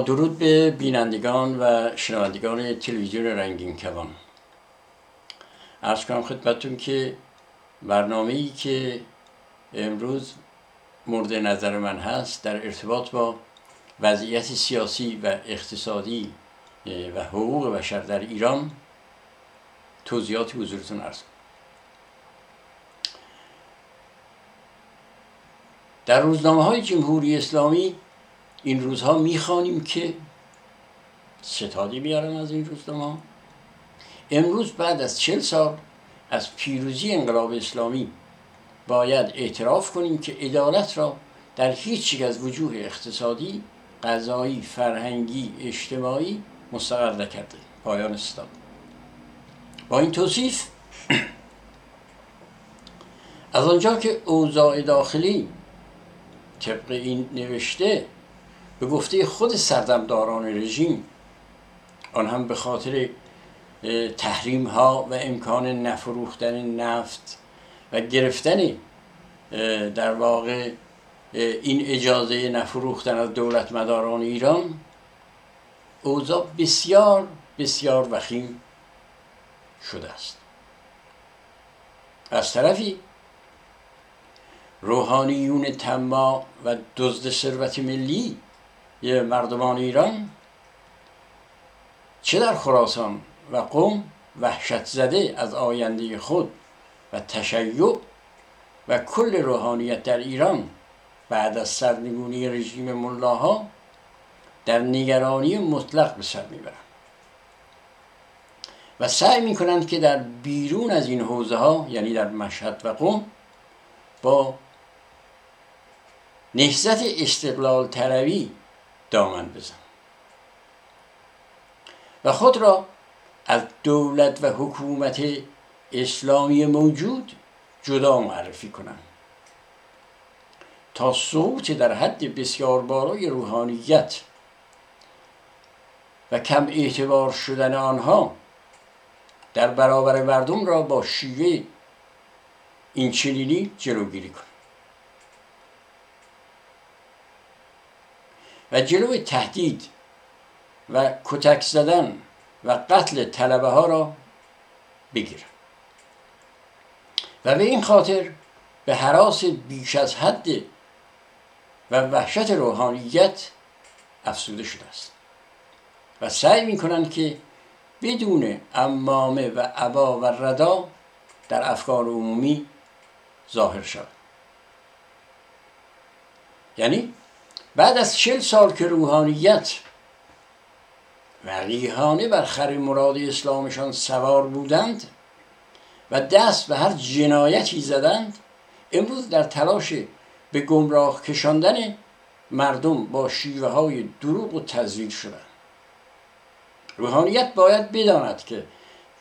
درود به بینندگان و شنوندگان تلویزیون رنگین کمان ارز کنم خدمتون که برنامه ای که امروز مورد نظر من هست در ارتباط با وضعیت سیاسی و اقتصادی و حقوق بشر در ایران توضیحاتی حضورتون ارز در روزنامه های جمهوری اسلامی این روزها می‌خوانیم که ستادی بیارم از این روزنامه امروز بعد از چل سال از پیروزی انقلاب اسلامی باید اعتراف کنیم که عدالت را در هیچ یک از وجوه اقتصادی قضایی فرهنگی اجتماعی مستقر نکرده پایان ستاد با این توصیف از آنجا که اوضاع داخلی طبق این نوشته به گفته خود سردمداران رژیم آن هم به خاطر تحریم ها و امکان نفروختن نفت و گرفتن در واقع این اجازه نفروختن از دولت مداران ایران اوضاع بسیار بسیار وخیم شده است. از طرفی روحانیون تما و دزد ثروت ملی مردمان ایران. چه در خراسان؟ و قوم وحشت زده از آینده خود و تشیع و کل روحانیت در ایران بعد از سرنگونی رژیم ملاها در نگرانی مطلق به سر می‌برند. و سعی می‌کنند که در بیرون از این حوزه ها یعنی در مشهد و قوم با نهزت استقلال طلبی دامن بزن. و خود را از دولت و حکومت اسلامی موجود جدا معرفی کنند. تا صوت در حد بسیار بالای روحانیت و کم اعتبار شدن آنها در برابر مردم را با شیوه این چنینی جلوگیری کنند. و جلوی تهدید و کتک زدن و قتل طلبه ها را بگیرن و به این خاطر به حراس بیش از حد و وحشت روحانیت افسوده شده است. و سعی می کنند که بدون امامه و عبا و ردا در افکار عمومی ظاهر شود. یعنی بعد از چل سال که روحانیت وقیهانه بر خر مراد اسلامشان سوار بودند و دست به هر جنایتی زدند امروز در تلاش به گمراه کشاندن مردم با شیوه های دروغ و تزویل شدند. روحانیت باید بداند که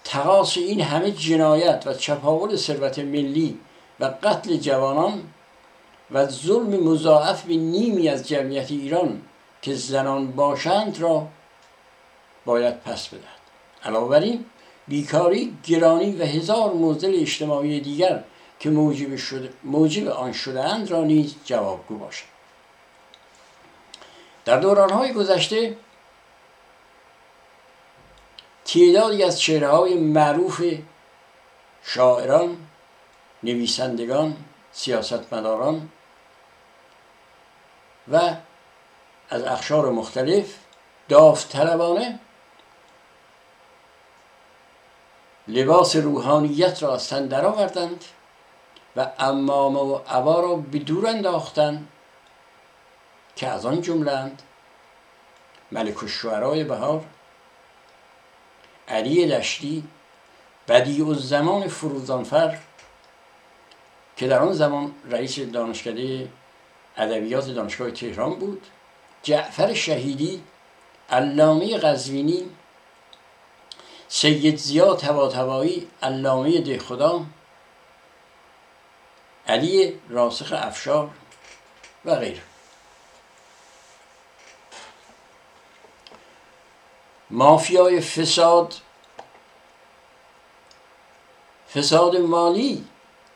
تقاس این همه جنایت و چپاول ثروت ملی و قتل جوانان و ظلم مضاعف به نیمی از جمعیت ایران که زنان باشند را باید پس بدهد. علاوه بر این بیکاری گرانی و هزار موزل اجتماعی دیگر که موجب, شده، موجب آن شدهاند را نیز جوابگو باشد. در دورانهای گذشته تعدادی از چهره های معروف شاعران نویسندگان سیاستمداران و از اخشار مختلف داوطلبانه لباس روحانیت را از تن درآوردند و امامه و عبا را به دور انداختند که از آن جملند ملک الشعرای بهار علی دشتی بدیع الزمان فروزانفر که در آن زمان رئیس دانشکده ادبیات دانشگاه تهران بود. جعفر شهیدی علامه قزوینی سید زیاد طباطبایی علامه دهخدا علی راسخ افشار و غیره. مافیای فساد فساد مالی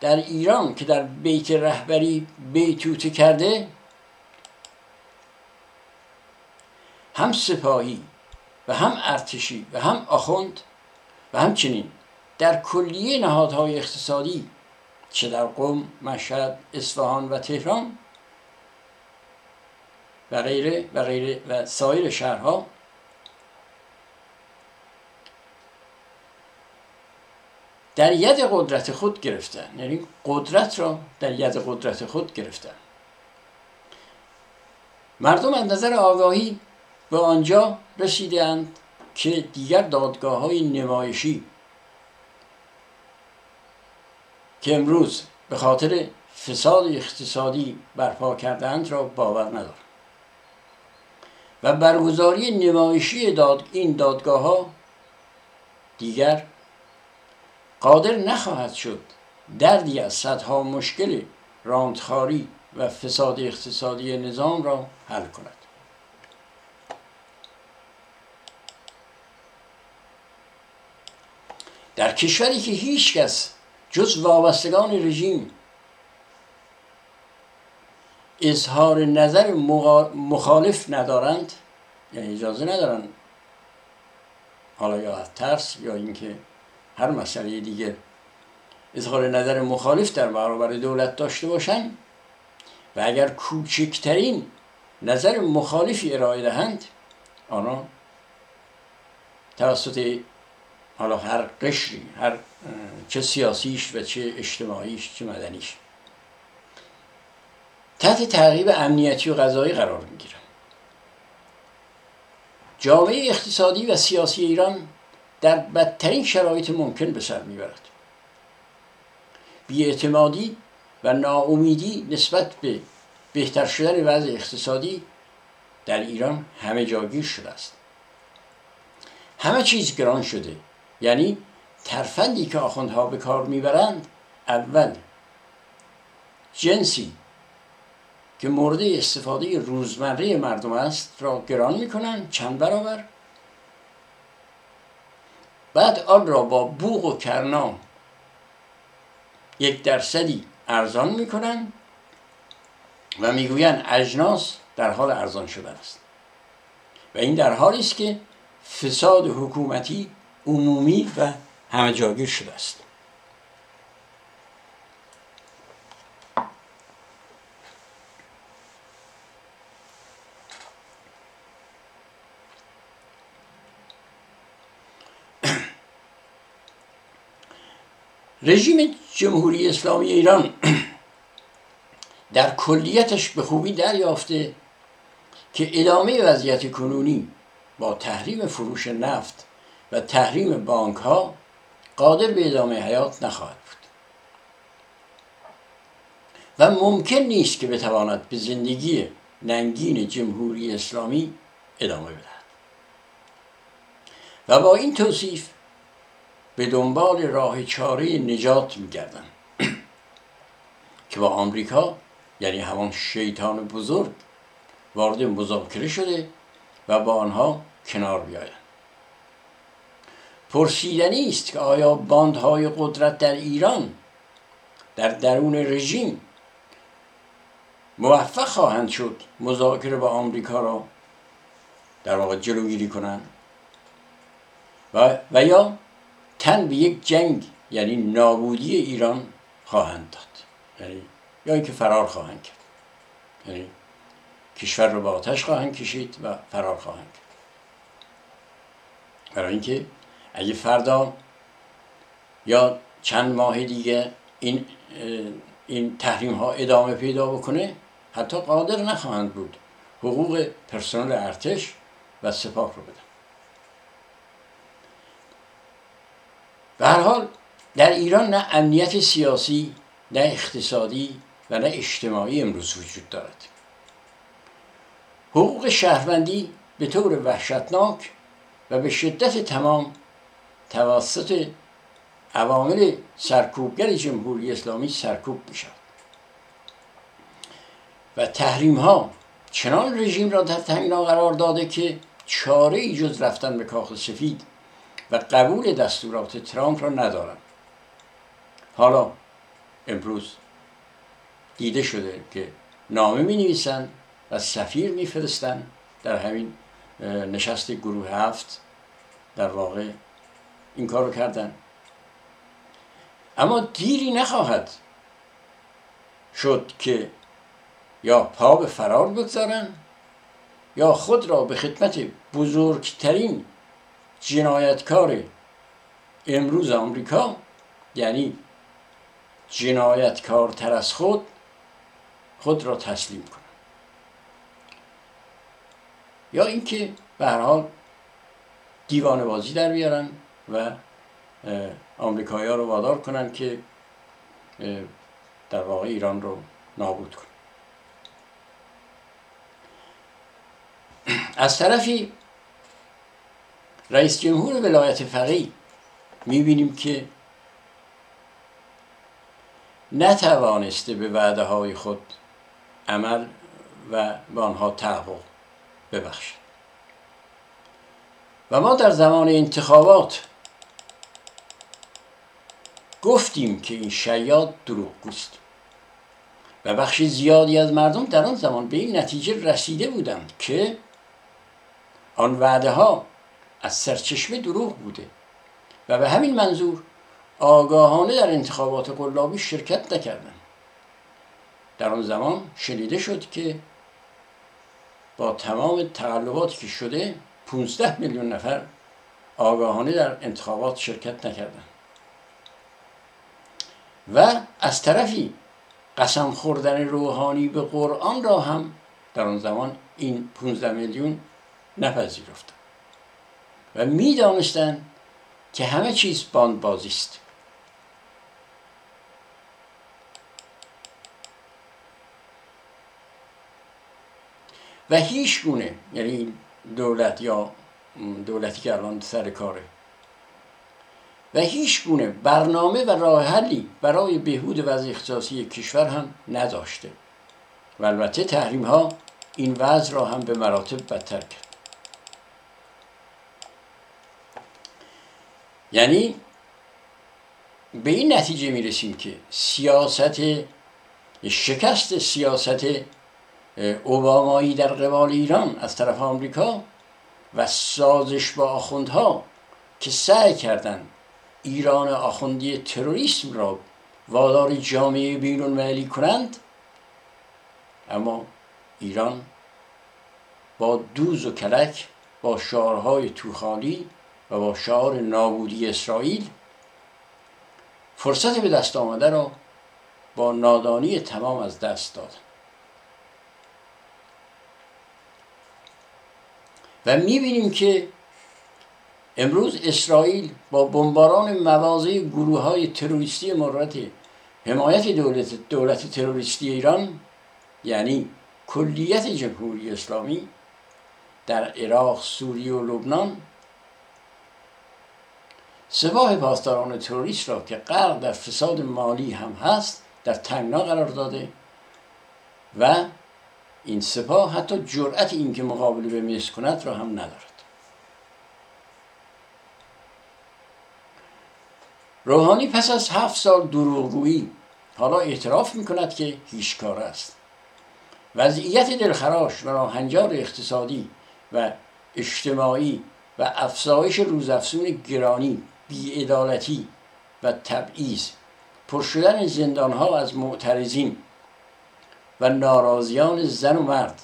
در ایران که در بیت رهبری بیتوته کرده هم سپاهی و هم ارتشی و هم آخوند و همچنین در کلیه نهادهای اقتصادی چه در قم، مشهد، اصفهان و تهران و غیره و غیره و سایر شهرها در ید قدرت خود گرفتن. یعنی قدرت را در ید قدرت خود گرفتن. مردم از نظر آگاهی به آنجا رسیدند که دیگر دادگاه های نمایشی که امروز به خاطر فساد اقتصادی برپا کردند را باور ندارند. و برگزاری نمایشی داد این دادگاه ها دیگر قادر نخواهد شد دردی از صدها مشکل راندخاری و فساد اقتصادی نظام را حل کند. در کشوری که هیچ کس جز وابستگان رژیم اظهار نظر مخالف ندارند یعنی اجازه ندارند حالا یا ترس یا اینکه هر مسئله دیگه. اظهار نظر مخالف در برابر دولت داشته باشند و اگر کوچکترین نظر مخالفی ارائه دهند آنها توسط حالا هر قشری هر چه سیاسیش و چه اجتماعیش چه مدنیش تحت تعقیب امنیتی و غذایی قرار می‌گیرن. جامعه اقتصادی و سیاسی ایران در بدترین شرایط ممکن به سر می‌برد. بیاعتمادی و ناامیدی نسبت به بهتر شدن وضع اقتصادی در ایران همه جاگیر شده است. همه چیز گران شده یعنی ترفندی که آخوندها به کار می‌برند اول جنسی که مورد استفاده روزمره مردم است را گران می‌کنند چند برابر. بعد آن را با بوغ و کرنا یک درصدی ارزان می‌کنند و می‌گویند اجناس در حال ارزان شدن است. و این در حالی است که فساد حکومتی عمومی و همه جاگیر شده است. رژیم جمهوری اسلامی ایران در کلیتش به خوبی دریافته که ادامه وضعیت کنونی با تحریم فروش نفت و تحریم بانک ها قادر به ادامه حیات نخواهد بود. و ممکن نیست که بتواند به زندگی ننگین جمهوری اسلامی ادامه بدهد. و با این توصیف به دنبال راه چاره نجات میگردن که با آمریکا یعنی همان شیطان بزرگ وارد مذاکره شده و با آنها کنار بیاید. پرسیدنی است که آیا باندهای قدرت در ایران در درون رژیم موفق خواهند شد مذاکره با آمریکا را در واقع جلوگیری کنند؟ و, و یا تن به یک جنگ یعنی نابودی ایران خواهند داد. یعنی یا اینکه فرار خواهند کرد. یعنی کشور رو به آتش خواهند کشید و فرار خواهند کرد. برای اینکه اگه فردا یا چند ماه دیگه این این تحریم ها ادامه پیدا بکنه حتی قادر نخواهند بود حقوق پرسنل ارتش و سپاه رو بدن. به هر حال در ایران نه امنیت سیاسی نه اقتصادی و نه اجتماعی امروز وجود دارد. حقوق شهروندی به طور وحشتناک و به شدت تمام توسط عوامل سرکوبگر جمهوری اسلامی سرکوب می شود و تحریم ها چنان رژیم را در تنگنا قرار داده که چاره ای جز رفتن به کاخ سفید و قبول دستورات ترامپ را ندارند حالا امروز دیده شده که نامه می نویسند و سفیر میفرستند در همین نشست گروه هفت در واقع این کارو کردن. اما دیری نخواهد شد که یا پا به فرار بگذارن یا خود را به خدمت بزرگترین جنایتکار امروز آمریکا یعنی جنایتکارتر از خود خود را تسلیم کنن یا اینکه به هر حال دیوانه بازی در بیارن و آمریکایی ها رو وادار کنن که در واقع ایران رو نابود کنن. از طرفی رئیس جمهور ولایت فقیه. می‌بینیم که نتوانسته به وعده های خود عمل و به آنها تحقق ببخشد. و ما در زمان انتخابات گفتیم که این شیاد دروغگوست و بخش زیادی از مردم در آن زمان به این نتیجه رسیده بودند که آن وعده ها از سرچشمه دروغ بوده. و به همین منظور آگاهانه در انتخابات قلابی شرکت نکردند در آن زمان شنیده شد که با تمام تقلباتی که شده 15 میلیون نفر آگاهانه در انتخابات شرکت نکردند و از طرفی قسم خوردن روحانی به قرآن را هم در آن زمان این 15 میلیون نپذیرفتند و می‌دانستند که همه چیز باند بازی است. و هیچ گونه یعنی دولت یا دولتی که الان سر کاره. و هیچ گونه برنامه و راه حلی برای بهبود وضع اقتصادی کشور هم نداشته. و البته تحریم ها این وضع را هم به مراتب بدتر کرد. یعنی به این نتیجه می رسیم که سیاست شکست سیاست اوبامایی در قبال ایران از طرف آمریکا و سازش با آخوندها که سعی کردند ایران آخوندی تروریسم را وادار جامعه بیرون ملی کنند اما ایران با دوز و کلک با شعارهای توخالی و با شعار نابودی اسرائیل فرصت به دست آمده را با نادانی تمام از دست داد. و می‌بینیم که امروز اسرائیل با بمباران مواضع گروه های تروریستی مورد حمایت دولت, دولت تروریستی ایران یعنی کلیت جمهوری اسلامی در عراق، سوریه و لبنان سپاه پاسداران تروریست را که غرق در فساد مالی هم هست در تنگنا قرار داده و این سپاه حتی جرأت اینکه مقابله به مصر کند را هم ندارد. روحانی پس از هفت سال دروغگویی حالا اعتراف می کند که هیچ کار است. وضعیت دلخراش و راهنجار اقتصادی و اجتماعی و افزایش روزافزون گرانی بیعدالتی و تبعیض. پر شدن زندانها از معترضین و ناراضیان زن و مرد.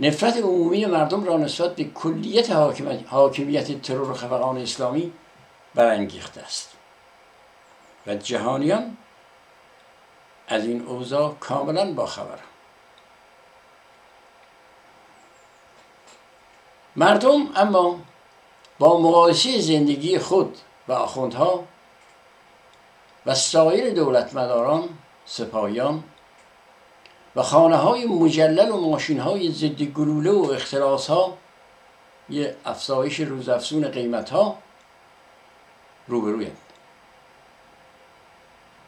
نفرت عمومی مردم را نسبت به کلیت حاکمیت ترور خفقان اسلامی برانگیخته است. و جهانیان از این اوضاع کاملا باخبر مردم اما با مقایسه زندگی خود و آخوندها و سایر دولتمداران سپاهیان و خانه های مجلل و ماشین های ضد گلوله و اختلاس ها یه افزایش روزافزون قیمت ها روبرویند.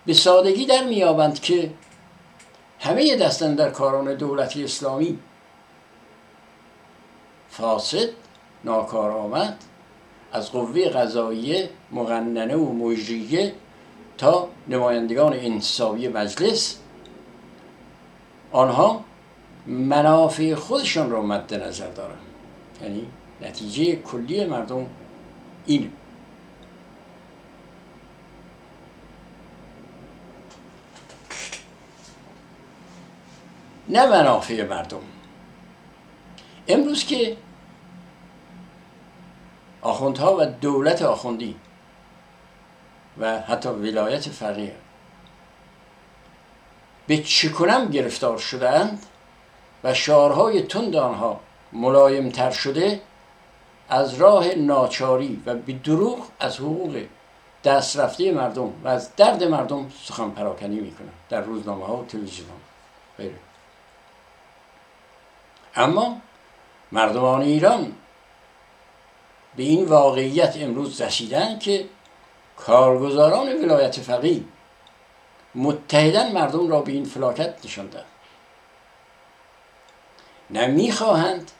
به سادگی در میابند که همه دستن در کاران دولتی اسلامی فاسد ناکارآمد از قوه قضاییه مغننه و مجریه تا نمایندگان انتصابی مجلس. آنها منافع خودشان را مد نظر دارند. یعنی نتیجه کلی مردم اینه. نه منافع مردم. امروز که آخوندها و دولت آخوندی و حتی ولایت فقیه. به چکنم گرفتار شدهاند و شعارهای تند آنها ملایمتر شده از راه ناچاری و به دروغ از حقوق دست رفته مردم و از درد مردم سخن پراکنی می‌کنن در روزنامه ها و تلویزیون ها اما مردمان ایران به این واقعیت امروز رسیدن که کارگزاران ولایت فقیه متحدا مردم را به این فلاکت نشاندند نه می‌خواهند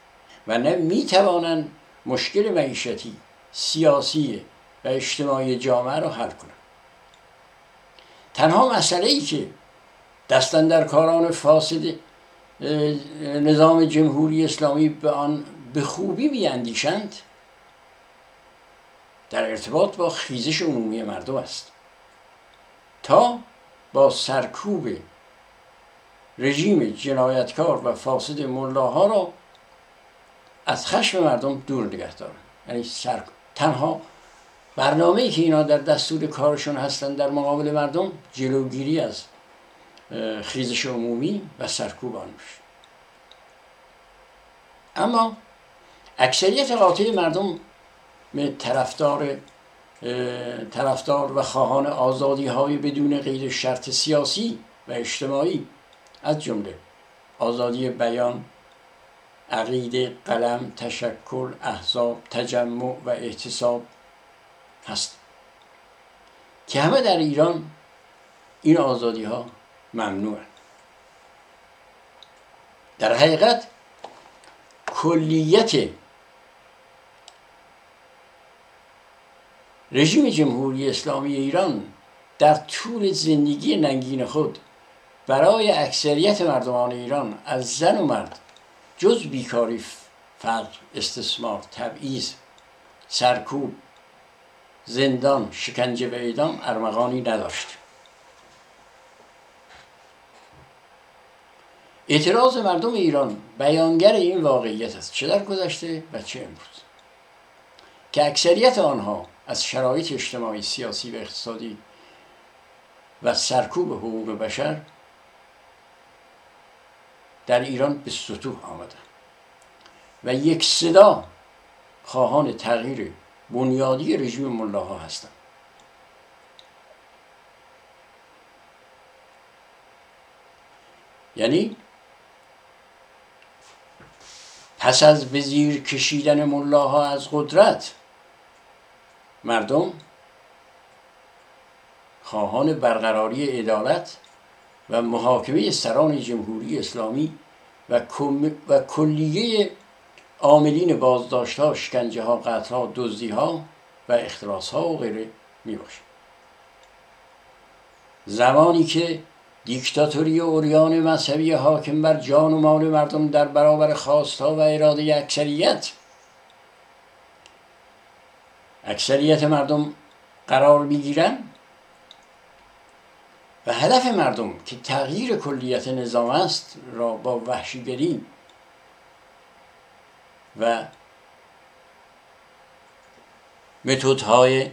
و نه می‌توانند مشکل معیشتی سیاسی و اجتماعی جامعه را حل کنند. تنها مسئله ای که دستن در کاران فاسد نظام جمهوری اسلامی به آن به خوبی بیاندیشند در ارتباط با خیزش عمومی مردم است. تا با سرکوب رژیم جنایتکار و فاسد ملاها را از خشم مردم دور نگه دارن. یعنی سر... تنها برنامه ای که اینا در دستور کارشون هستن در مقابل مردم جلوگیری از خیزش عمومی و سرکوب آن اما اکثریت قاطع مردم به طرفدار طرفدار و خواهان آزادی های بدون قید شرط سیاسی و اجتماعی از جمله آزادی بیان عقیده قلم تشکل احزاب تجمع و احتساب هست. که همه در ایران این آزادی ها ممنوع در حقیقت کلیت رژیم جمهوری اسلامی ایران در طول زندگی ننگین خود برای اکثریت مردمان ایران از زن و مرد جز بیکاری فقر استثمار تبعیض سرکوب زندان شکنجه و اعدام ارمغانی نداشت. اعتراض مردم ایران بیانگر این واقعیت است. چه در گذشته و چه امروز. که اکثریت آنها از شرایط اجتماعی سیاسی و اقتصادی و سرکوب حقوق بشر در ایران به سطوح آمدن و یک صدا خواهان تغییر بنیادی رژیم ملاها هستند. یعنی پس از به زیر کشیدن ملاها از قدرت مردم خواهان برقراری عدالت و محاکمه سران جمهوری اسلامی و, و کلیه عاملین بازداشت ها شکنجه ها قتل ها دزدی ها و اختراس ها و غیره می زمانی که دیکتاتوری اوریان مذهبی حاکم بر جان و مال مردم در برابر خواستها و اراده اکثریت اکثریت مردم قرار می‌گیرن و هدف مردم که تغییر کلیت نظام است را با وحشیگری و متودهای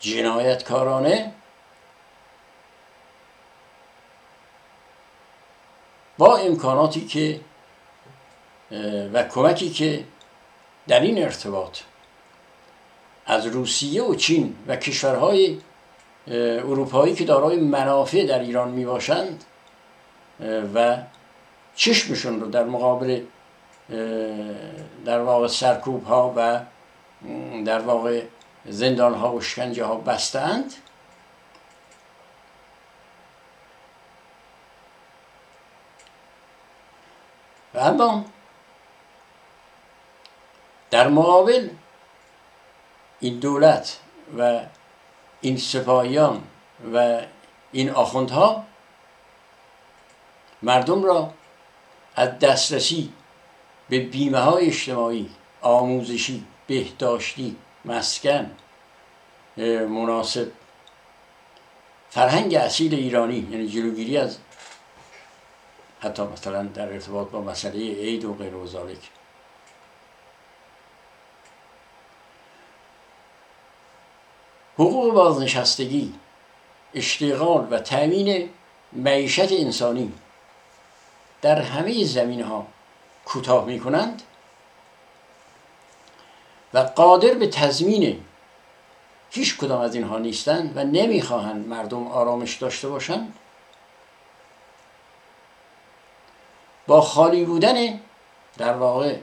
جنایتکارانه با امکاناتی که و کمکی که در این ارتباط از روسیه و چین و کشورهای اروپایی که دارای منافع در ایران می باشند و چشمشون رو در مقابل در واقع سرکوب ها و در واقع زندان ها و شکنجه ها بستند و اما در مقابل این دولت و این سپاهیان و این آخوندها مردم را از دسترسی به بیمه های اجتماعی آموزشی بهداشتی مسکن مناسب فرهنگ اصیل ایرانی یعنی جلوگیری از حتی مثلا در ارتباط با مسئله عید و غیر و حقوق بازنشستگی اشتغال و تأمین معیشت انسانی در همه زمین ها کوتاه می کنند و قادر به تضمین هیچ کدام از اینها نیستند و نمی‌خواهند مردم آرامش داشته باشند. با خالی بودن در واقع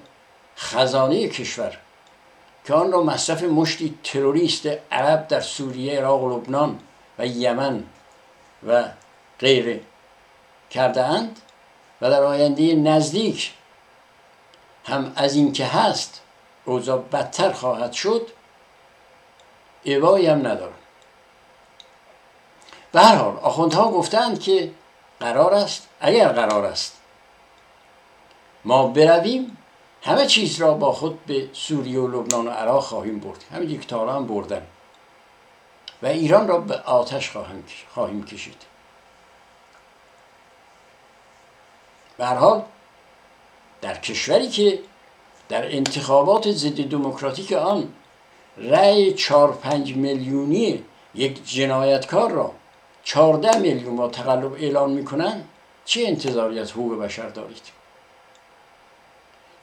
خزانه کشور که آن را مصرف مشتی تروریست عرب در سوریه عراق و لبنان و یمن و غیره کرده اند و در آینده نزدیک هم از این که هست اوضاع بدتر خواهد شد ایوایی هم ندارن به هر حال آخوندها گفتند که قرار است اگر قرار است ما برویم همه چیز را با خود به سوریه و لبنان و عراق خواهیم برد. که تا هم بردن. و ایران را به آتش خواهیم کشید. حال در کشوری که در انتخابات ضد دموکراتیک آن رأی چهار پنج میلیونی یک جنایتکار را چهارده میلیون با تقلب اعلان می‌کنن چه انتظاری از حقوق بشر دارید؟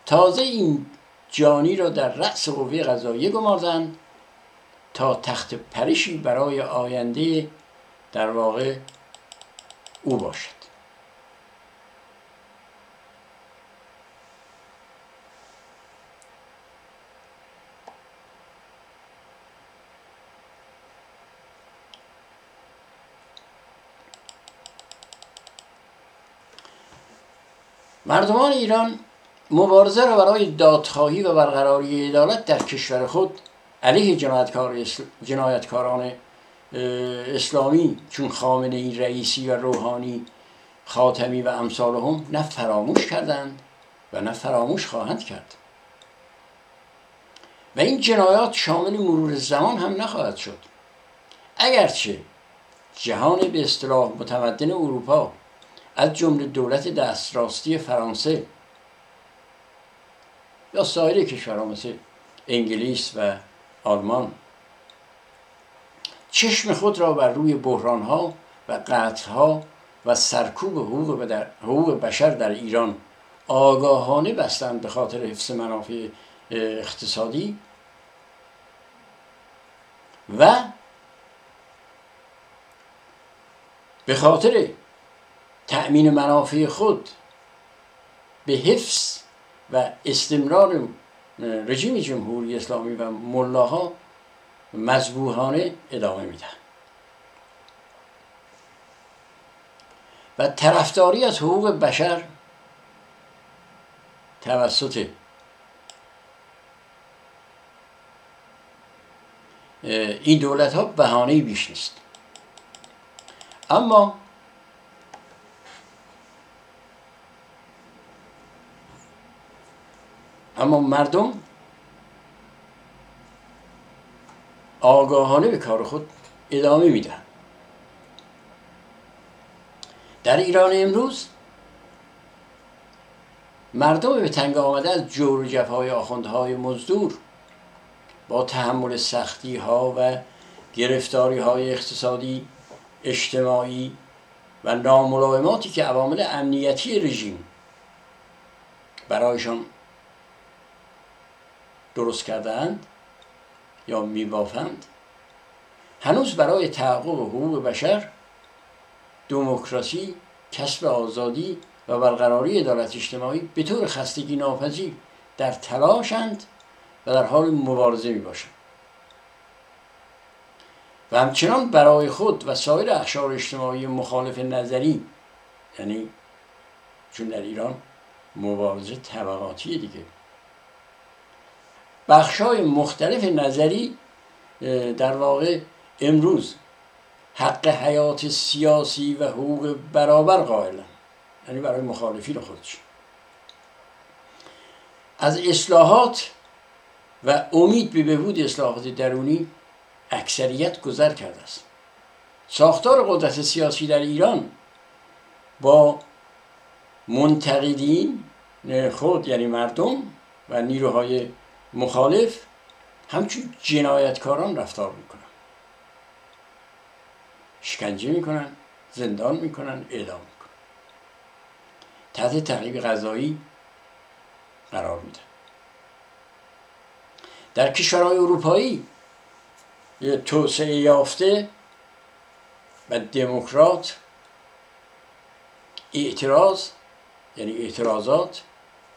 تازه این جانی را در رأس قوه قضاییه گماردند تا تخت پرشی برای آینده در واقع او باشد. مردمان ایران مبارزه را برای دادخواهی و برقراری عدالت در کشور خود علیه جنایتکار جنایتکاران اسلامی چون خامنه ای رئیسی و روحانی خاتمی و امثالهم نه فراموش کردند و نه فراموش خواهند کرد. و این جنایات شامل مرور زمان هم نخواهد شد. اگرچه جهان به اصطلاح متمدن اروپا از جمله دولت دستراستی فرانسه یا سایر کشورها مثل انگلیس و آلمان چشم خود را بر روی ها و ها و سرکوب حقوق, حقوق بشر در ایران آگاهانه بستند به خاطر حفظ منافع اقتصادی و به خاطر تأمین منافع خود به حفظ و استمرار رژیم جمهوری اسلامی و ملاها مذبوحانه ادامه میدن. و طرفداری از حقوق بشر توسط این دولت ها بهانه بیش نیست. اما اما مردم آگاهانه به کار خود ادامه میدن. در ایران امروز مردم به تنگ آمده از جور و جفای آخوندهای مزدور با تحمل سختی ها و گرفتاری های اقتصادی اجتماعی و ناملائماتی که عوامل امنیتی رژیم برایشان درست کردند یا میبافند؟ هنوز برای تحقق حقوق بشر دموکراسی کسب آزادی و برقراری عدالت اجتماعی به طور خستگی ناپذیر در تلاشند و در حال مبارزه می باشند و همچنان برای خود و سایر اخشار اجتماعی مخالف نظری یعنی چون در ایران مبارزه طبقاتی دیگه. بخشای مختلف نظری در واقع امروز حق حیات سیاسی و حقوق برابر قائلن. یعنی برای مخالفین خودش. از اصلاحات و امید به بهبود اصلاحات درونی اکثریت گذر کرده است. ساختار قدرت سیاسی در ایران با منتقدین خود یعنی مردم و نیروهای مخالف همچون جنایتکاران رفتار می‌کنن. شکنجه می‌کنن زندان می‌کنن اعدام می‌کنن. تحت تعقیب غذایی قرار میدن. در کشورهای اروپایی توسعه یافته و دموکرات اعتراض یعنی اعتراضات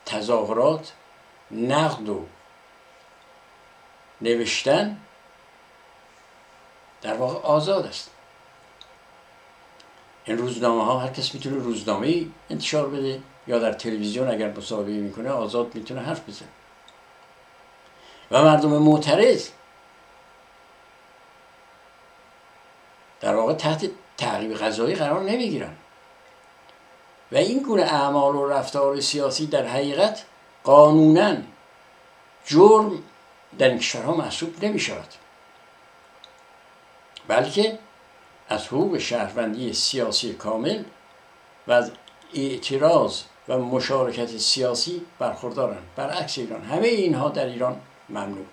تظاهرات نقد و نوشتن در واقع آزاد است. این روزنامه ها هر کس می‌تونه روزنامه انتشار بده یا در تلویزیون اگر مصاحبه می‌کنه آزاد می‌تونه حرف بزنه. و مردم معترض در واقع تحت تعقیب غذایی قرار نمی‌گیرن. و این گونه اعمال و رفتار سیاسی در حقیقت قانونا جرم در این کشورها محسوب نمی شود بلکه از حقوق شهروندی سیاسی کامل و از اعتراض و مشارکت سیاسی برخوردارند. برعکس ایران. همه اینها در ایران ممنوع.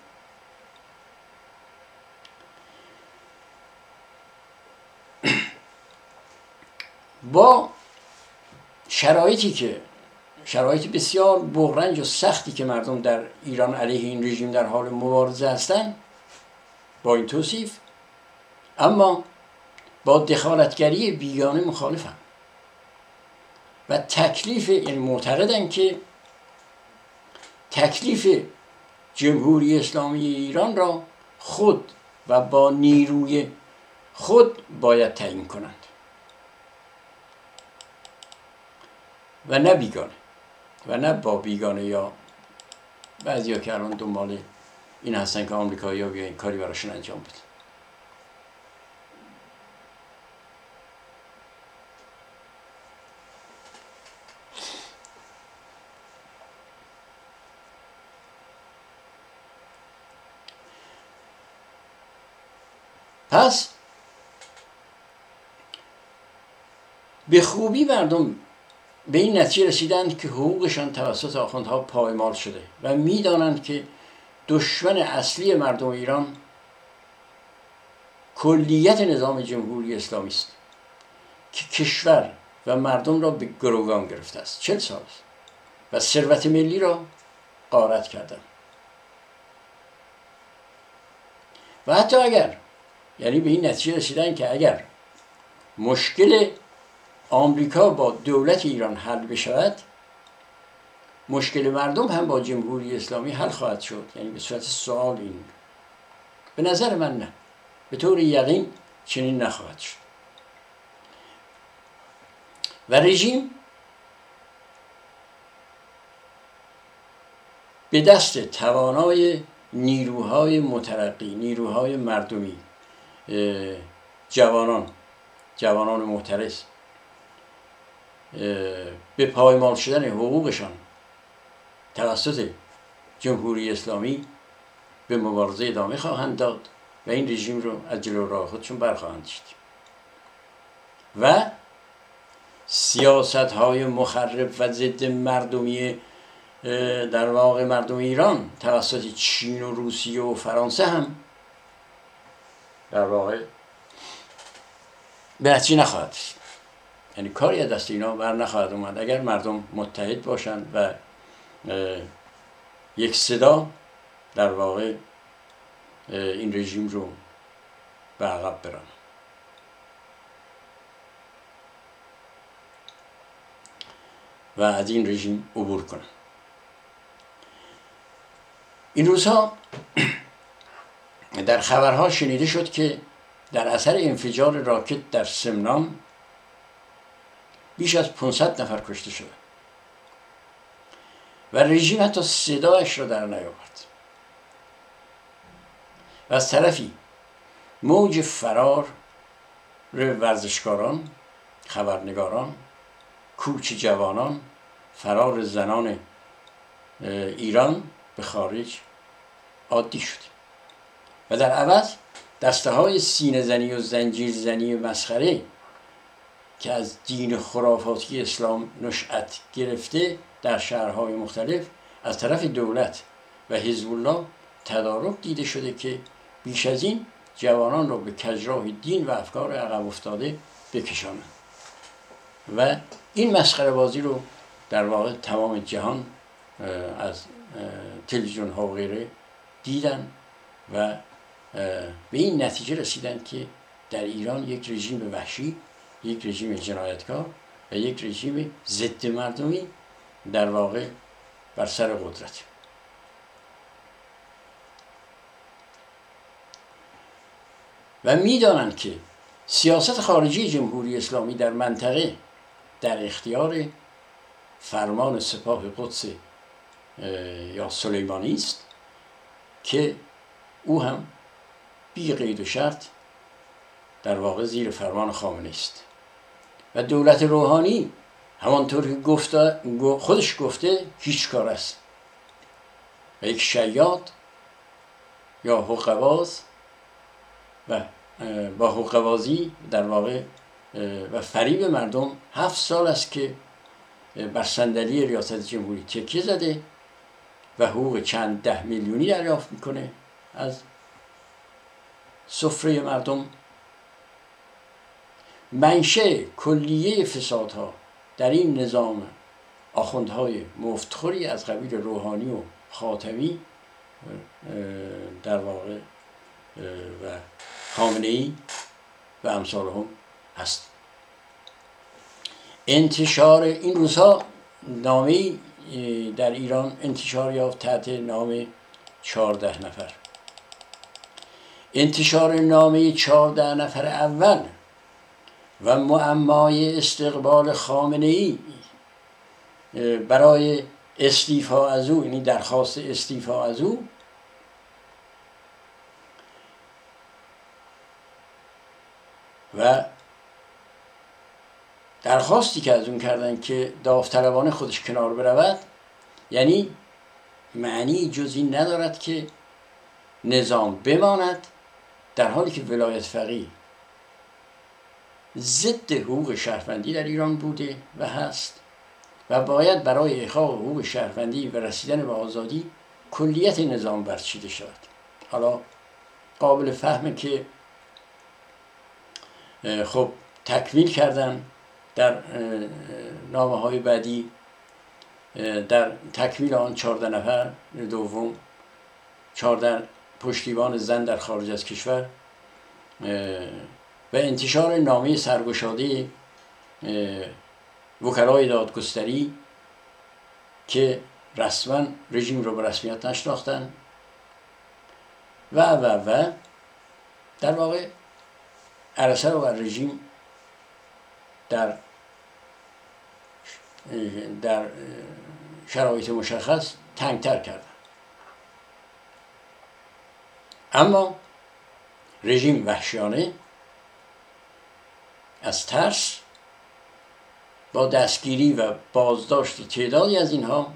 با شرایطی که شرایط بسیار بغرنج و سختی که مردم در ایران علیه این رژیم در حال مبارزه هستند. با این توصیف. اما با دخالتگری بیگانه مخالفم. و تکلیف یعنی معتقدن که تکلیف جمهوری اسلامی ایران را خود و با نیروی خود باید تعیین کنند. و نه و نه با بیگانه یا بعضی که الان دنبال این هستن که آمریکایی ها این کاری براشون انجام بده. پس به خوبی مردم به این نتیجه رسیدند که حقوقشان توسط آخوندها پایمال شده و می‌دانند که دشمن اصلی مردم ایران کلیت نظام جمهوری اسلامی است که کشور و مردم را به گروگان گرفته است. چل سال است و ثروت ملی را قارت کردن. و حتی اگر یعنی به این نتیجه رسیدن که اگر مشکل آمریکا با دولت ایران حل بشود مشکل مردم هم با جمهوری اسلامی حل خواهد شد. یعنی به صورت سوال این. به نظر من نه. به طور یقین چنین نخواهد شد. و رژیم به دست توانای نیروهای مترقی نیروهای مردمی جوانان جوانان معترض به پایمال شدن حقوقشان توسط جمهوری اسلامی به مبارزه ادامه خواهند داد و این رژیم رو از جلو راه خودشون برخواهند شد و سیاست های مخرب و ضد مردمی در واقع مردم ایران توسط چین و روسیه و فرانسه هم در واقع به نخواهد یعنی کاری از دست اینا بر نخواهد اومد. اگر مردم متحد باشند و یک صدا در واقع این رژیم رو به عقب برن. و از این رژیم عبور کنن. این روزها در خبرها شنیده شد که در اثر انفجار راکت در سمنان بیش از 500 نفر کشته شده. و رژیم حتی صدایش را در نیاورد. و از طرفی موج فرار ورزشکاران خبرنگاران کوچ جوانان فرار زنان ایران به خارج عادی شد. و در عوض دسته های سینه زنی و زنجیر زنی مسخره که از دین خرافاتی اسلام نشأت گرفته در شهرهای مختلف از طرف دولت و حزب الله تدارک دیده شده که بیش از این جوانان را به کجراه دین و افکار عقب افتاده بکشانند. و این مسخره بازی رو در واقع تمام جهان از تلویزیون ها و غیره دیدن و به این نتیجه رسیدن که در ایران یک رژیم وحشی یک رژیم جنایتکار و یک رژیم ضد مردمی در واقع بر سر قدرت. و می‌دانند که سیاست خارجی جمهوری اسلامی در منطقه در اختیار فرمان سپاه قدس یا سلیمانی است که او هم بی قید و شرط در واقع زیر فرمان خامنه است. و دولت روحانی همانطور که گفته خودش گفته هیچ کار است. و یک شیاد یا حقباز و با حقوازی در واقع و فریب مردم هفت سال است که بر صندلی ریاست جمهوری تکیه زده و حقوق چند ده میلیونی دریافت می‌کنه. از سفره مردم منشه کلیه فسادها در این نظام آخوندهای مفتخوری از قبیل روحانی و خاتمی در واقع و خامنه ای و امثال هم هست. انتشار این روزها نامه در ایران انتشار یافت تحت نام چهارده نفر. انتشار نامه چهارده نفر اول و معمای استقبال خامنه ای. برای استیفا از او یعنی درخواست استیفا از او. و درخواستی که از اون کردن که داوطلبانه خودش کنار برود یعنی معنی جزی ندارد که نظام بماند در حالی که ولایت فقیه. ضد حقوق شهروندی در ایران بوده و هست و باید برای احقاق حقوق شهروندی و رسیدن به آزادی کلیت نظام برچیده شود. حالا قابل فهمه که خب تکمیل کردن در نامه های بعدی در تکمیل آن چهارده نفر دوم چهارده پشتیبان زن در خارج از کشور و انتشار نامه سرگشاده وکلای دادگستری که رسما رژیم رو به رسمیت نشناختن و و و در واقع عرصه و رژیم در در شرایط مشخص تنگتر کردن. اما رژیم وحشیانه از ترس با دستگیری و بازداشت تعدادی از اینها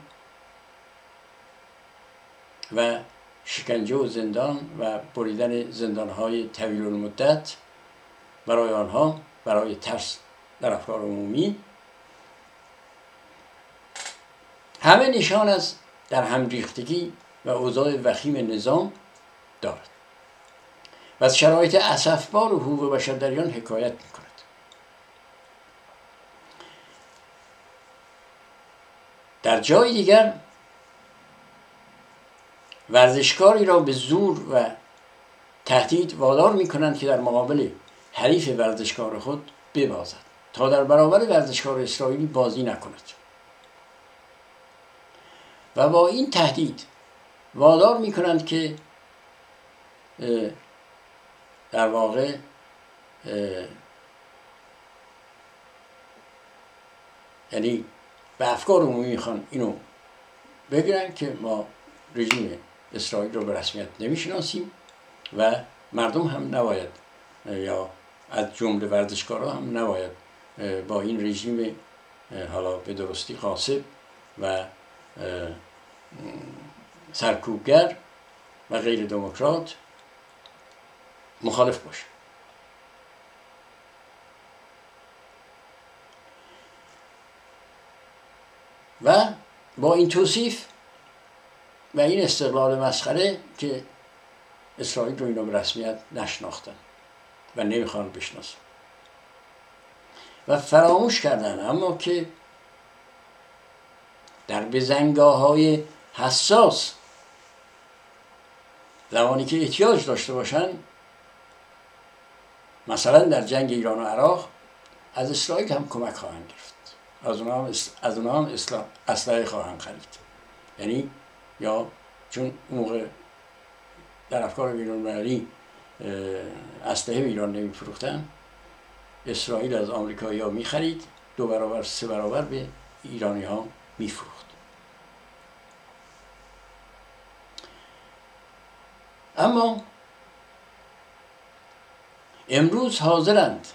و شکنجه و زندان و بریدن زندانهای طویل المدت برای آنها برای ترس در افکار عمومی. همه نشان از در هم ریختگی و اوضاع وخیم نظام دارد. و از شرایط اسفبار و حقوق بشر در ایران حکایت می کند در جای دیگر ورزشکاری را به زور و تهدید وادار می کنند که در مقابل حریف ورزشکار خود ببازد تا در برابر ورزشکار اسرائیلی بازی نکند. و با این تهدید وادار می کنند که در واقع یعنی به افکار عمومی می‌خوان اینو بگیرن که ما رژیم اسرائیل رو به رسمیت نمی‌شناسیم و مردم هم نباید یا از جمله ورزشکارا هم نباید با این رژیم حالا به درستی قاسب و سرکوبگر و غیر دموکرات مخالف باشه. و با این توصیف و این استقلال مسخره که اسرائیل رو اینا به رسمیت نشناختن و نمی‌خوان بشناسن. و فراموش کردن اما که در بزنگاه های حساس زمانی که احتیاج داشته باشن مثلا در جنگ ایران و عراق از اسرائیل هم کمک خواهند گرفت. از اونها هم, از اونها هم اسلحه خواهند خرید. یعنی یا چون موقع در افکار بیرون المللی اسلحه ایران نمیفروختن اسرائیل از آمریکایی ها می‌خرید دو برابر سه برابر به ایرانی ها میفروخت. اما امروز حاضرند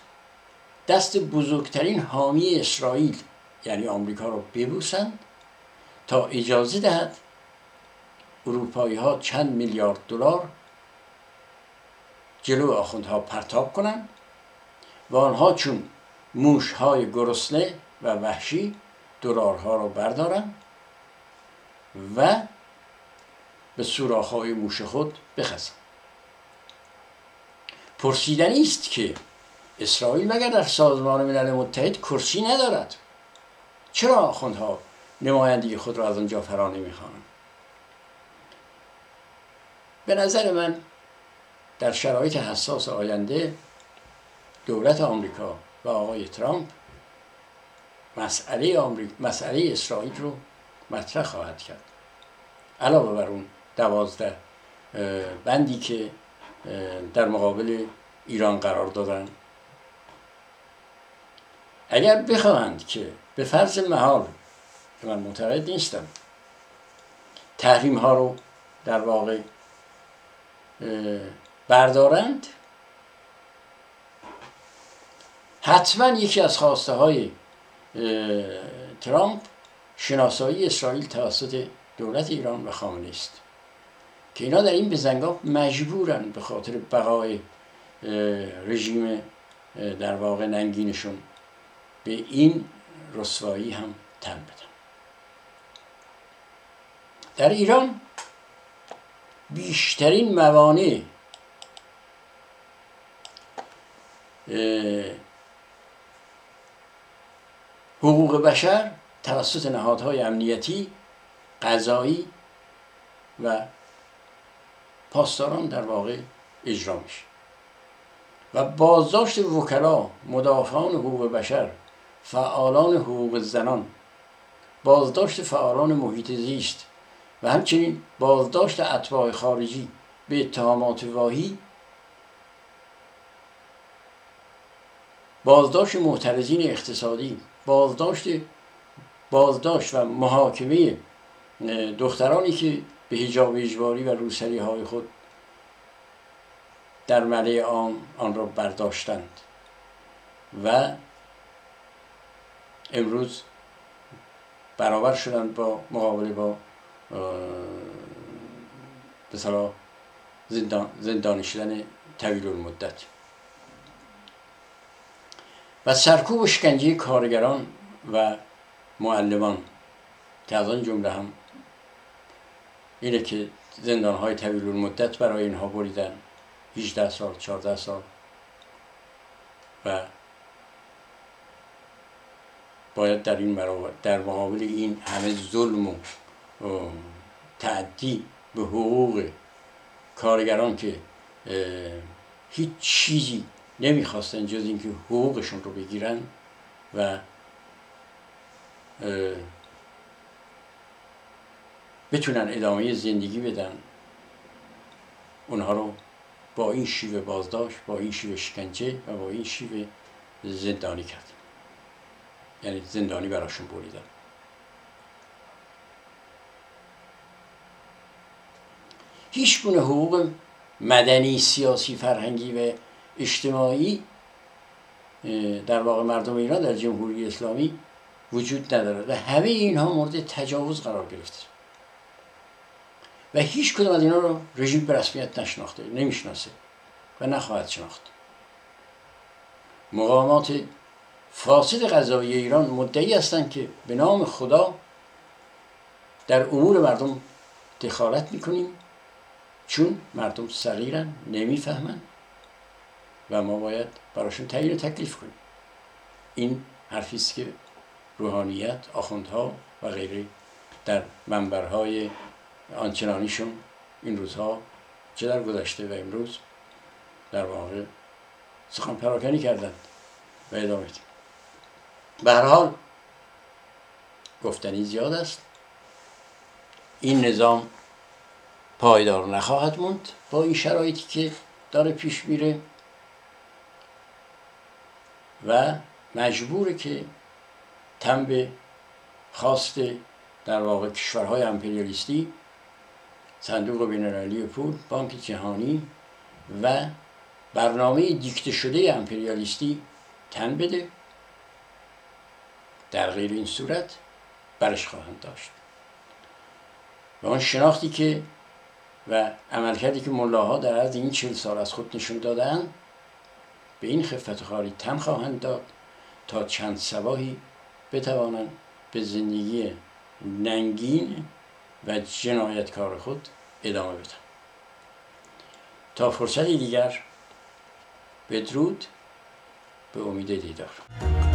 دست بزرگترین حامی اسرائیل یعنی آمریکا رو ببوسند تا اجازه دهد اروپایی ها چند میلیارد دلار جلو آخوندها پرتاب کنند و آنها چون موش های گرسنه و وحشی دلارها را بردارند و به سوراخ های موش خود بخزند. پرسیدنی است که اسرائیل مگر در سازمان ملل متحد کرسی ندارد؟ چرا آخوندها نمایندگی خود را از آنجا فرا نمی‌خوانند به نظر من در شرایط حساس آینده دولت آمریکا و آقای ترامپ مسئله, آمریک... مسئله اسرائیل رو مطرح خواهد کرد. علاوه بر اون دوازده بندی که در مقابل ایران قرار دادن. اگر بخواهند که به فرض محال که من معتقد نیستم تحریم ها رو در واقع بردارند حتما یکی از خواسته های ترامپ شناسایی اسرائیل توسط دولت ایران و خامنه است که اینا در این بزنگاه مجبورن به خاطر بقای رژیم در واقع ننگینشون. به این رسوایی هم تن بدن در ایران بیشترین موانع حقوق بشر توسط نهادهای امنیتی قضایی و پاسداران در واقع اجرا میشه. و بازداشت وکلا مدافعان حقوق بشر فعالان حقوق زنان. بازداشت فعالان محیط زیست و همچنین بازداشت اتباع خارجی به اتهامات واهی. بازداشت معترضین اقتصادی بازداشت بازداشت و محاکمه دخترانی که به هجاب اجباری و روسری های خود در مله آن آن را برداشتند. و امروز برابر شدند با مقابله با به زندان زندانی شدن طویل المدت. و سرکوب و شکنجه کارگران و معلمان که از آن جمله هم اینه که زندان های طویل المدت برای اینها بریدن 18 سال 14 سال. و باید در این در مقابل این همه ظلم و تعدی به حقوق کارگران که هیچ چیزی نمی‌خواستن جز اینکه حقوقشون رو بگیرن و بتونن ادامه زندگی بدن اونها رو با این شیوه بازداشت با این شیوه شکنجه و با این شیوه زندانی کرد یعنی زندانی براشون بریدن هیچ گونه حقوق مدنی سیاسی فرهنگی و اجتماعی در واقع مردم ایران در جمهوری اسلامی وجود ندارد و همه اینها مورد تجاوز قرار گرفته. و هیچ کدوم از اینا رو رژیم به رسمیت نشناخته نمی‌شناسه و نخواهد شناخت. مقامات فاسد قضایی ایران مدعی هستند که به نام خدا در امور مردم دخالت می‌کنیم چون مردم صغیرن نمی‌فهمن و ما باید براشون تعیین تکلیف کنیم. این حرفی است که روحانیت آخوندها و غیره در منبرهای آنچنانیشون این روزها چه در گذشته و امروز در واقع سخن پراکنی کردند و ادامه به حال گفتنی زیاد است. این نظام پایدار نخواهد موند با این شرایطی که داره پیش میره و مجبوره که تن به خواست در واقع کشورهای امپریالیستی صندوق بینالمللی پول بانک جهانی و برنامه دیکته شده امپریالیستی تن بده. در غیر این صورت برش خواهند داشت. و آن شناختی که و عملکردی که ملاها در عرض این چهل سال از خود نشون دادن به این خفت خاری تن خواهند داد تا چند سباهی بتوانند به زندگی ننگین و جنایتکار خود ادامه بدن. تا فرصتی دیگر بدرود. به امید دیدار.